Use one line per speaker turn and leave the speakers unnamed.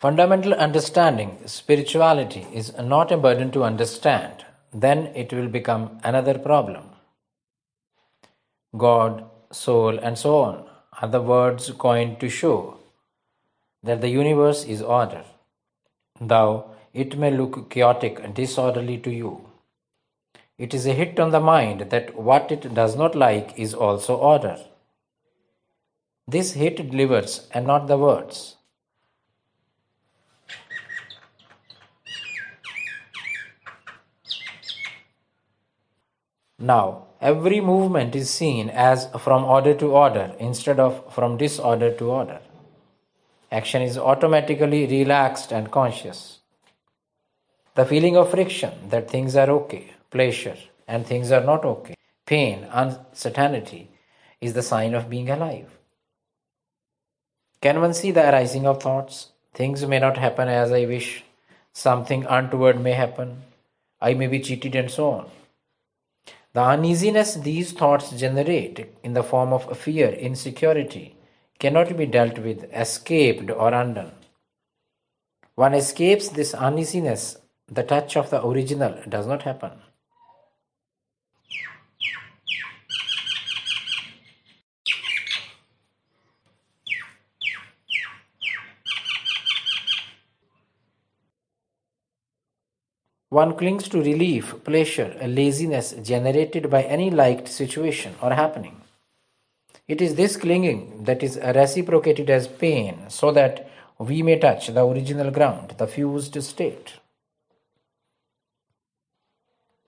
Fundamental understanding, spirituality, is not a burden to understand, then it will become another problem. God, soul, and so on are the words coined to show that the universe is order, though it may look chaotic and disorderly to you. It is a hit on the mind that what it does not like is also order. This hit delivers and not the words. Now, every movement is seen as from order to order instead of from disorder to order. Action is automatically relaxed and conscious. The feeling of friction that things are okay, pleasure, and things are not okay, pain, uncertainty is the sign of being alive. Can one see the arising of thoughts? Things may not happen as I wish. Something untoward may happen. I may be cheated and so on. The uneasiness these thoughts generate in the form of fear, insecurity, cannot be dealt with, escaped, or undone. One escapes this uneasiness, the touch of the original does not happen. One clings to relief, pleasure, a laziness generated by any liked situation or happening. It is this clinging that is reciprocated as pain, so that we may touch the original ground, the fused state.